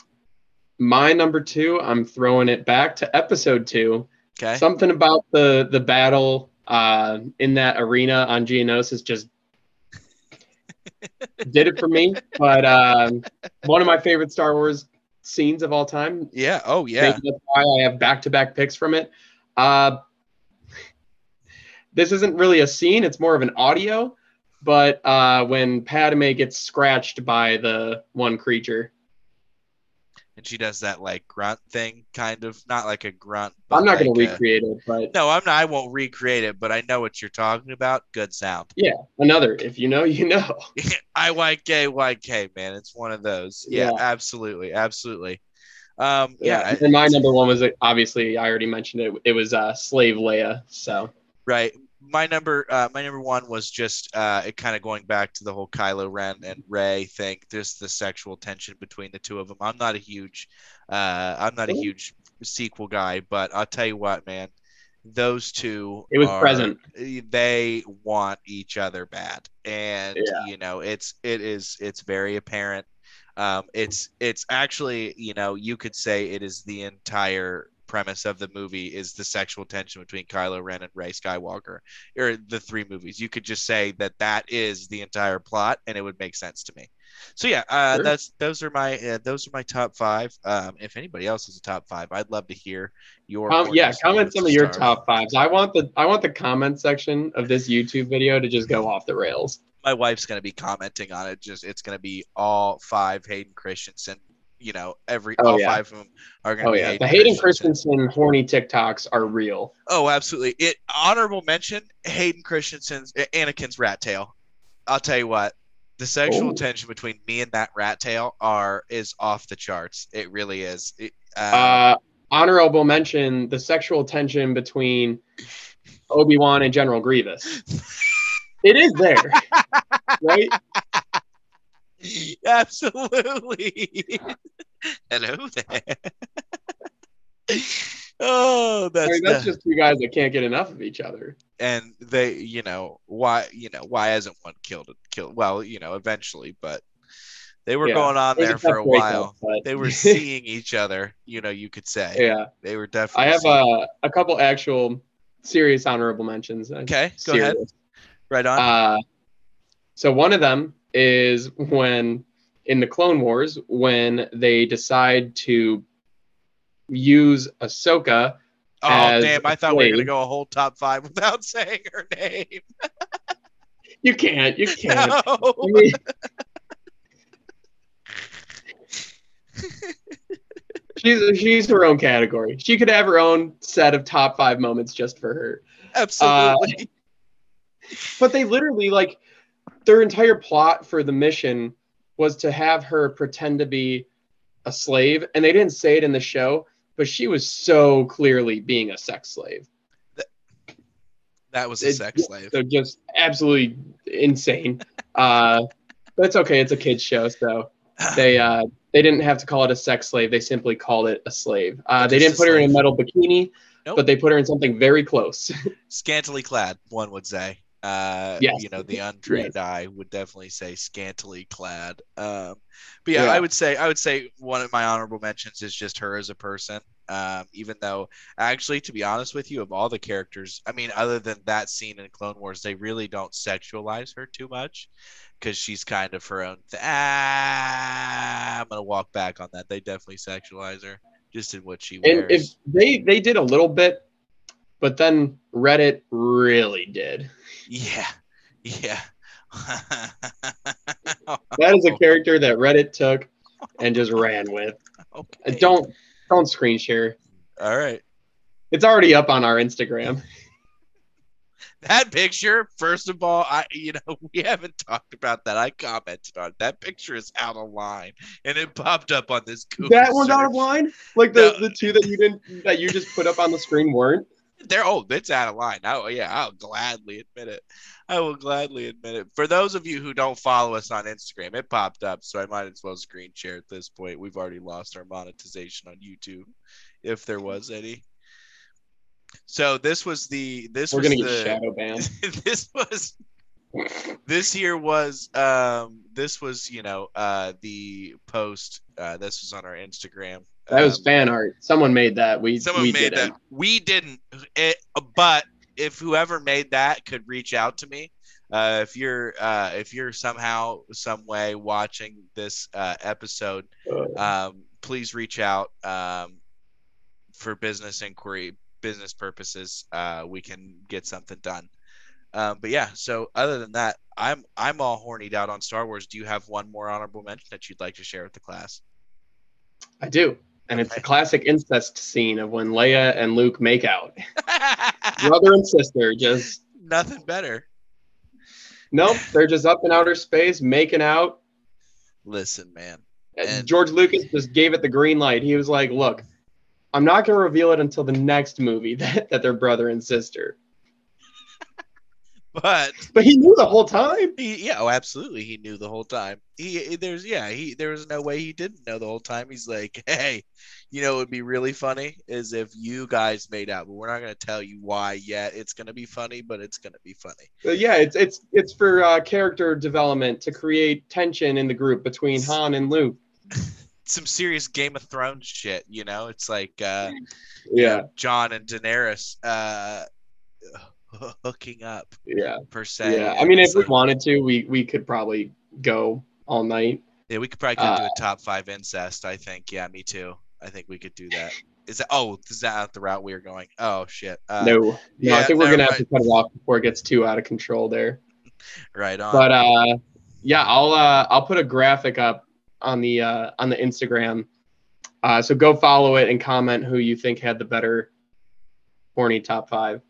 My number two, I'm throwing it back to episode two. okay Something about the the battle uh, in that arena on Geonosis just did it for me. But um, one of my favorite Star Wars scenes of all time. yeah oh yeah Maybe that's why I have back to back picks from it. Uh, this isn't really a scene; it's more of an audio. But uh, when Padme gets scratched by the one creature, and she does that like grunt thing kind of not like a grunt but I'm not going like to a- recreate it, but no i'm not i won't recreate it but i know what you're talking about good sound yeah, another. If you know, you know. iyk yk man it's one of those yeah, Yeah. absolutely absolutely um yeah, and my number one was obviously I already mentioned it. It was uh, Slave Leia. So Right. My number, uh, my number one was just uh, it kind of going back to the whole Kylo Ren and Rey thing. There's the sexual tension between the two of them. I'm not a huge, uh, I'm not a huge sequel guy, but I'll tell you what, man, those two. It was are- present. They want each other bad, and Yeah. you know, it's it is it's very apparent. Um, it's it's actually you know you could say it is the entire premise of the movie is the sexual tension between Kylo Ren and Rey Skywalker, or the three movies. You could just say that that is the entire plot, and it would make sense to me. So yeah, uh, Sure. that's those are my uh, those are my top five. Um, if anybody else has a top five, I'd love to hear your. horny yeah, comment some of your top fives. I want the I want the comment section of this YouTube video to just go off the rails. my wife's going to be commenting on it. Just it's going to be all five Hayden Christensen. You know, every Oh, all yeah. five of them are going to Oh be yeah, Hayden the Hayden Christensen. Christensen horny TikToks are real. Oh, absolutely. It honorable mention Hayden Christensen's Anakin's rat tail. I'll tell you what, the sexual Oh. tension between me and that rat tail are is off the charts. It really is. It, uh, Uh, honorable mention: the sexual tension between Obi Wan and General Grievous. It is there, right? Absolutely. Hello there. oh, I that's, mean, that's the- just two guys that can't get enough of each other. and they, you know, why, you know, why hasn't one killed killed? Well, you know, eventually, but they were Yeah. going on There's there for a tough breakup, while. but- They were seeing each other. You know, you could say yeah, they were definitely. I have seeing- uh, a couple actual serious honorable mentions. Okay, go ahead. right on. Uh, so one of them is when in the Clone Wars when they decide to use Ahsoka. Oh damn! I thought we were gonna go a whole top five without saying her name. You can't. You can't. No. I mean- she's she's her own category. She could have her own set of top five moments just for her. Absolutely. Uh, but they literally like their entire plot for the mission was to have her pretend to be a slave, and they didn't say it in the show, but she was so clearly being a sex slave. that was a sex slave. So just absolutely insane. uh, but it's okay. It's a kids show, so they uh, they didn't have to call it a sex slave. They simply called it a slave. Uh, they didn't put her in a metal bikini, Nope. but they put her in something very close. Scantily clad, one would say. Uh, Yes. you know, the untrained Yes. eye would definitely say scantily clad. Um, but yeah, Yeah. I would say I would say one of my honorable mentions is just her as a person. Um, even though, actually, to be honest with you, of all the characters, I mean, other than that scene in Clone Wars, they really don't sexualize her too much because she's kind of her own. Th- ah, I'm gonna walk back on that. They definitely sexualize her just in what she wears. and if they they did a little bit, but then Reddit really did. Yeah, yeah. That is a character that Reddit took and just ran with. Okay. Don't don't screen share. All right. It's already up on our Instagram. That picture, first of all, I you know we haven't talked about that. I commented on it. that picture is out of line, and it popped up on this Google. That one's out of line. Like the, No. the two that you didn't that you just put up on the screen weren't. They're oh, it's out of line. Oh yeah, I'll gladly admit it. I will gladly admit it. For those of you who don't follow us on Instagram, it popped up, so I might as well screen share at this point. We've already lost our monetization on YouTube, if there was any. So this was the this We're was gonna get shadow banned. this was this here was um this was you know uh the post uh this was on our instagram That was Um, fan art. Someone made that. We someone we made didn't. that we didn't it, but if whoever made that could reach out to me uh if you're uh if you're somehow some way watching this uh episode Uh, um please reach out um for business inquiry business purposes uh we can get something done um but yeah so other than that i'm i'm all hornied out on star wars do you have one more honorable mention that you'd like to share with the class I do. And it's the classic incest scene of when Leia and Luke make out. Brother and sister just nothing better nope, they're just up in outer space making out. listen man And George Lucas just gave it the green light. He was like, "Look, I'm not going to reveal it until the next movie that, that they're brother and sister." But But he knew the whole time. he, yeah oh absolutely he knew the whole time. He there's yeah he there was no way he didn't know the whole time. He's like hey you know it would be really funny is if you guys made out but we're not going to tell you why yet. It's going to be funny but it's going to be funny. But yeah, it's it's it's for uh, character development to create tension in the group between Han and Luke. some serious game of thrones shit you know? It's like uh Yeah, jon and daenerys uh hooking up yeah, per se yeah. I mean, if we like- wanted to, we we could probably go all night. yeah we could probably could do uh, a top five incest i think yeah me too i think we could do that is that oh is that not the route we are going oh shit uh, no, no. I think we're gonna have to cut it off before it gets too out of control there. right on But uh, yeah, I'll uh, I'll put a graphic up on the uh, on the Instagram. Uh, so go follow it and comment who you think had the better horny top five.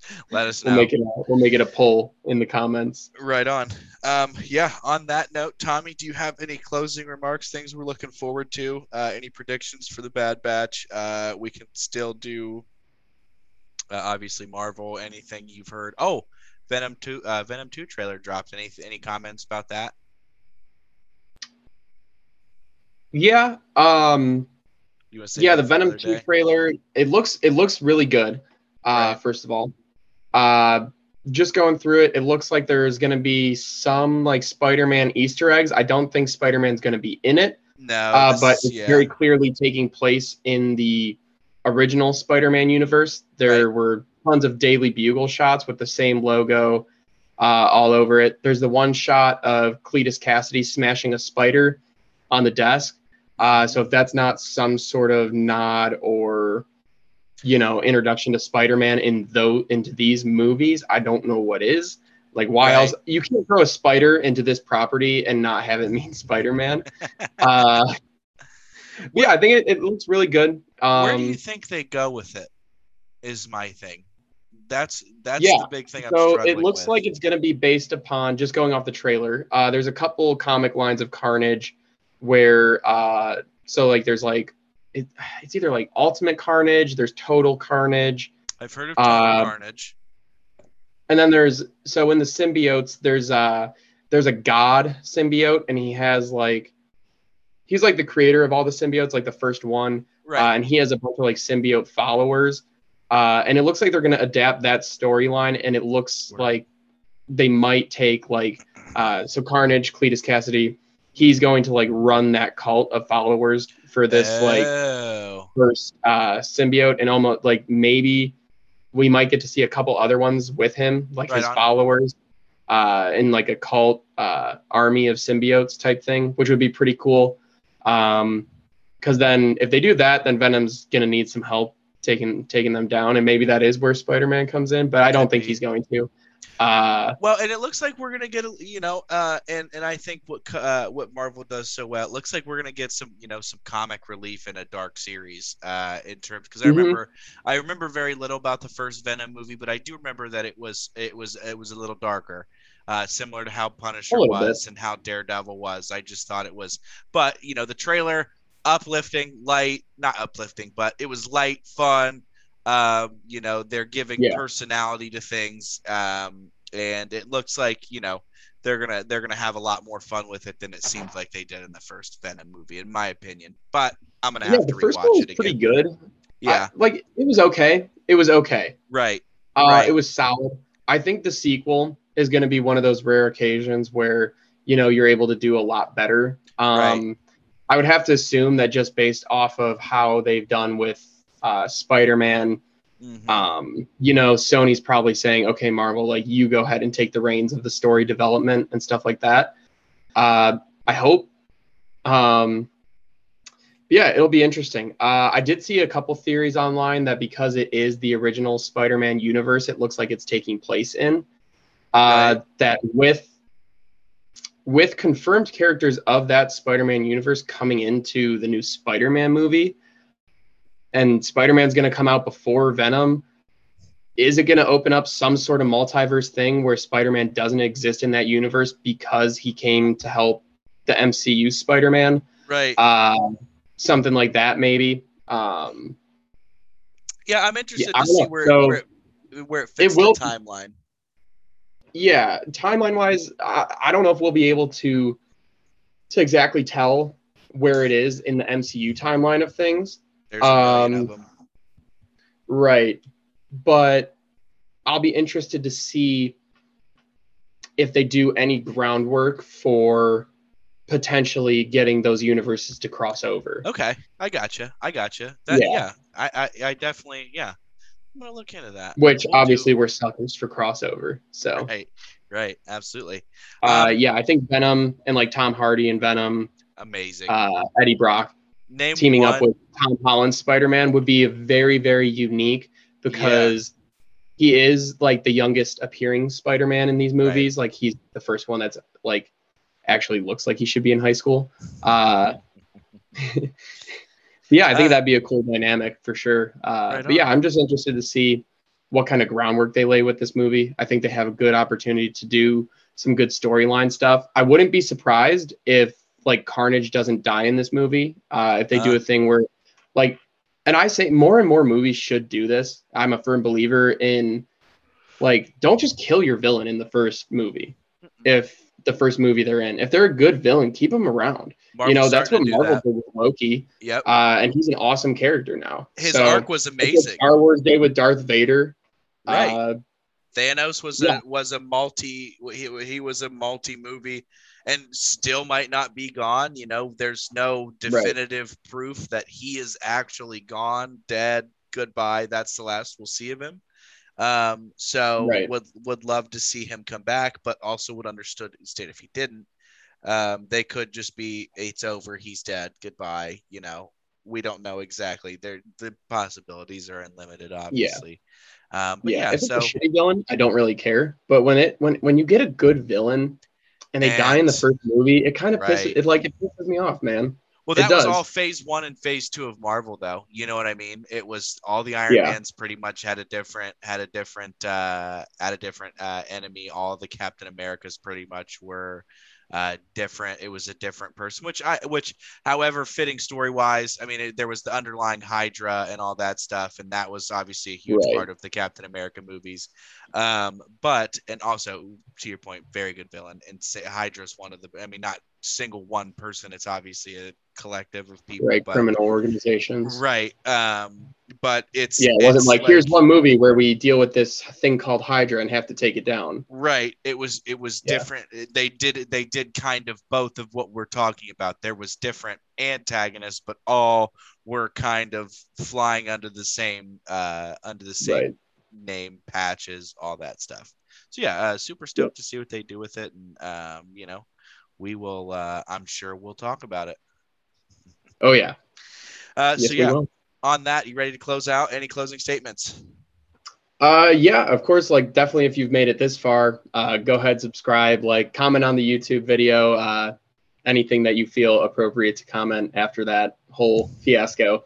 let us We'll know make it a, we'll make it a poll in the comments. right on um yeah on that note tommy do you have any closing remarks things we're looking forward to uh any predictions for the bad batch uh we can still do uh, obviously marvel anything you've heard oh venom 2 uh venom 2 trailer dropped any any comments about that Yeah. Um. you want to Yeah, the Venom Two day? trailer. It looks it looks really good. Uh, Right. first of all, uh, just going through it, it looks like there's going to be some like Spider-Man Easter eggs. I don't think Spider-Man's going to be in it. no uh, but it's yeah. very clearly taking place in the original Spider-Man universe. There Right. were tons of Daily Bugle shots with the same logo, uh, all over it. There's the one shot of Cletus Kasady smashing a spider on the desk. Uh, so if that's not some sort of nod or you know introduction to Spider-Man in though into these movies, I don't know what is. Like why Right. else you can't throw a spider into this property and not have it mean Spider-Man. uh, yeah, I think it, it looks really good. Um, Where do you think they go with it? Is my thing. That's that's Yeah, the big thing. I'm so it looks with. like it's going to be based upon just going off the trailer. Uh, there's a couple comic lines of Carnage where uh, so like there's like it, it's either like Ultimate Carnage, there's Total Carnage, I've heard of Total uh, Carnage. and then there's so in the symbiotes there's uh there's a god symbiote and he has like he's like the creator of all the symbiotes like the first one Right. uh, and he has a bunch of like symbiote followers uh, and it looks like they're going to adapt that storyline and it looks Word. like they might take like uh, so carnage cletus kasady he's going to like run that cult of followers for this like oh. first uh, symbiote and almost like maybe we might get to see a couple other ones with him like Right his on. followers uh, in like a cult uh, army of symbiotes type thing which would be pretty cool um because then if they do that then venom's gonna need some help taking taking them down and maybe that is where spider-man comes in but i don't think he's going to uh Well, and it looks like we're gonna get, a you know, uh, and and I think what uh, what Marvel does so well, it looks like we're gonna get some, you know, some comic relief in a dark series, uh, in terms because I Mhm. remember, I remember very little about the first Venom movie, but I do remember that it was it was it was a little darker, uh, similar to how Punisher little bit. was and how Daredevil was. I just thought it was, but you know, the trailer uplifting, light, not uplifting, but it was light, fun. Um, you know, they're giving Yeah. personality to things. Um, and it looks like, you know, they're gonna they're gonna have a lot more fun with it than it seems like they did in the first Venom movie, in my opinion. But I'm gonna have to first one rewatch was it pretty good Yeah, I- like it was okay it was okay right. Uh, Right. It was solid. I think the sequel is going to be one of those rare occasions where you know you're able to do a lot better. Um, I would have to assume that just based off of how they've done with uh, Spider-Man, Mhm. um, you know, Sony's probably saying, "Okay, Marvel, like you go ahead and take the reins of the story development and stuff like that." Uh, I hope. Um, yeah, it'll be interesting. Uh, I did see a couple theories online that because it is the original Spider-Man universe, it looks like it's taking place in. Uh, Right. That with with confirmed characters of that Spider-Man universe coming into the new Spider-Man movie, and Spider-Man's going to come out before Venom. Is it going to open up some sort of multiverse thing where Spider-Man doesn't exist in that universe because he came to help the MCU Spider-Man? Right. Uh, something like that, maybe. Um, yeah, I'm interested I to see where So, where it, where it fits will- the timeline. yeah, timeline wise, I, I don't know if we'll be able to to exactly tell where it is in the MCU timeline of things. There's a Um, of them. Right. But I'll be interested to see if they do any groundwork for potentially getting those universes to cross over. Okay, I gotcha. I gotcha. That yeah, Yeah. I, I I definitely yeah. I'm gonna look into that. Which We'll do- obviously we're suckers for crossover. So right, right, absolutely uh, Um, yeah, I think Venom and like Tom Hardy and Venom, amazing. uh, Eddie Brock Name teaming one, up with Tom Holland's Spider-Man would be very, very unique because he is like the youngest appearing Spider-Man in these movies. Like he's the first one that's like actually looks like he should be in high school. Uh, yeah, I think Uh, that'd be a cool dynamic for sure. Uh, Right but yeah. I'm just interested to see what kind of groundwork they lay with this movie. I think they have a good opportunity to do some good storyline stuff. I wouldn't be surprised if like Carnage doesn't die in this movie. Uh, if they do Uh. a thing where like, and I say more and more movies should do this. I'm a firm believer in like, don't just kill your villain in the first movie. If the first movie they're in, if they're a good villain, keep them around. you know, that's what do Marvel that. did with Loki. Yep, Uh, and he's an awesome character now. his So, arc was amazing. Star Wars Day with Darth Vader. Right. Uh, Thanos was Yeah. a was a multi he, he was a multi movie and still might not be gone. You know, there's no definitive proof that he is actually gone, dead, goodbye. That's the last we'll see of him. Um, so Right. would would love to see him come back, but also would understood state if he didn't. Um, they could just be it's over, he's dead, goodbye. You know, we don't know exactly. There the possibilities are unlimited, obviously. Um, but yeah, yeah, if it's so a shitty villain, I don't really care. But when it when when you get a good villain and they die in the first movie, it kind of pisses Right. it like it pisses me off, man. Well, that was all phase one and phase two of Marvel, though. You know what I mean? It was all the Iron Yeah. Mans pretty much had a different had a different uh had a different uh enemy. All the Captain Americas pretty much were uh different. It was a different person, which I which however fitting story wise, I mean it, there was the underlying Hydra and all that stuff, and that was obviously a huge Right. part of the Captain America movies. Um, but and also to your point, very good villain. And say Hydra's one of the I mean not single one person, it's obviously a collective of people, Right, but criminal organizations. right. Um, but it's Yeah, it wasn't it's like, here's one movie where we deal with this thing called Hydra and have to take it down. Right. It was it was Yeah. different. They did. They did kind of both of what we're talking about. There was different antagonists, but all were kind of flying under the same uh under the same Right. name patches, all that stuff. So yeah, uh, super stoked to see what they do with it, and um, you know, we will. Uh, I'm sure we'll talk about it. Oh yeah. Uh, Yes, so yeah, on that, you ready to close out? Any closing statements? Uh, yeah, of course. Like, definitely, if you've made it this far, uh, go ahead, subscribe, like, comment on the YouTube video. Uh, anything that you feel appropriate to comment after that whole fiasco.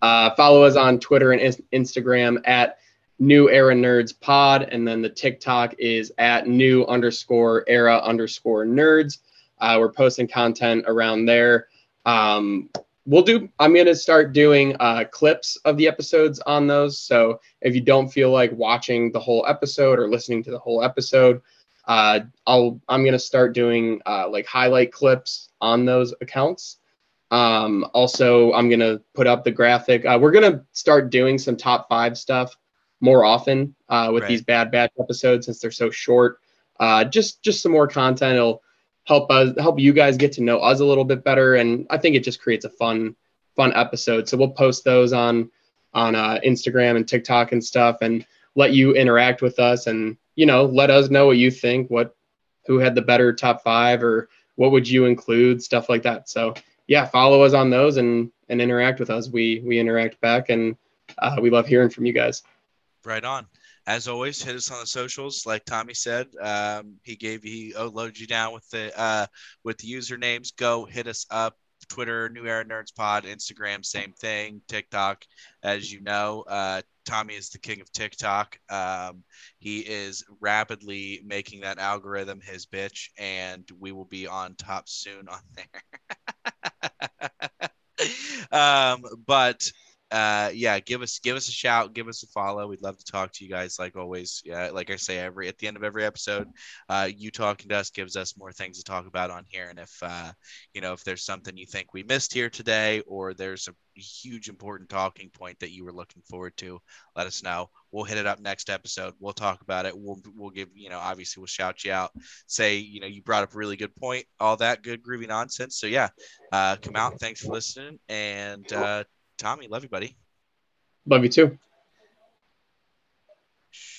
Uh, follow us on Twitter and Instagram at New Era Nerds Pod, and then the TikTok is at New underscore Era underscore Nerds. Uh, we're posting content around there. Um, we'll do. I'm gonna start doing uh, clips of the episodes on those. So if you don't feel like watching the whole episode or listening to the whole episode, uh, I'll I'm gonna start doing uh, like highlight clips on those accounts. Um, also, I'm gonna put up the graphic. Uh, we're gonna start doing some top five stuff more often uh, with Right. these Bad Batch episodes since they're so short. Uh, just just some more content. It'll help us help you guys get to know us a little bit better, and I think it just creates a fun fun episode. So we'll post those on on uh, Instagram and TikTok and stuff, and let you interact with us, and you know, let us know what you think, what who had the better top five, or what would you include, stuff like that. So yeah, follow us on those and and interact with us. We we interact back, and uh, we love hearing from you guys. Right on. As always, hit us on the socials. Like Tommy said, um, he gave he loaded you down with the uh, with the usernames. Go hit us up. Twitter, New Era Nerds Pod, Instagram, same thing. TikTok, as you know, uh, Tommy is the king of TikTok. Um, he is rapidly making that algorithm his bitch, and we will be on top soon on there. um, but uh yeah give us give us a shout give us a follow. We'd love to talk to you guys like always. Yeah like i say every at the end of every episode uh you talking to us gives us more things to talk about on here. And if uh you know if there's something you think we missed here today or there's a huge important talking point that you were looking forward to let us know. We'll hit it up next episode. We'll talk about it. We'll we'll give you know obviously we'll shout you out say you know you brought up a really good point all that good groovy nonsense. So yeah uh come out. Thanks for listening. And uh Tommy, love you, buddy. Love you too.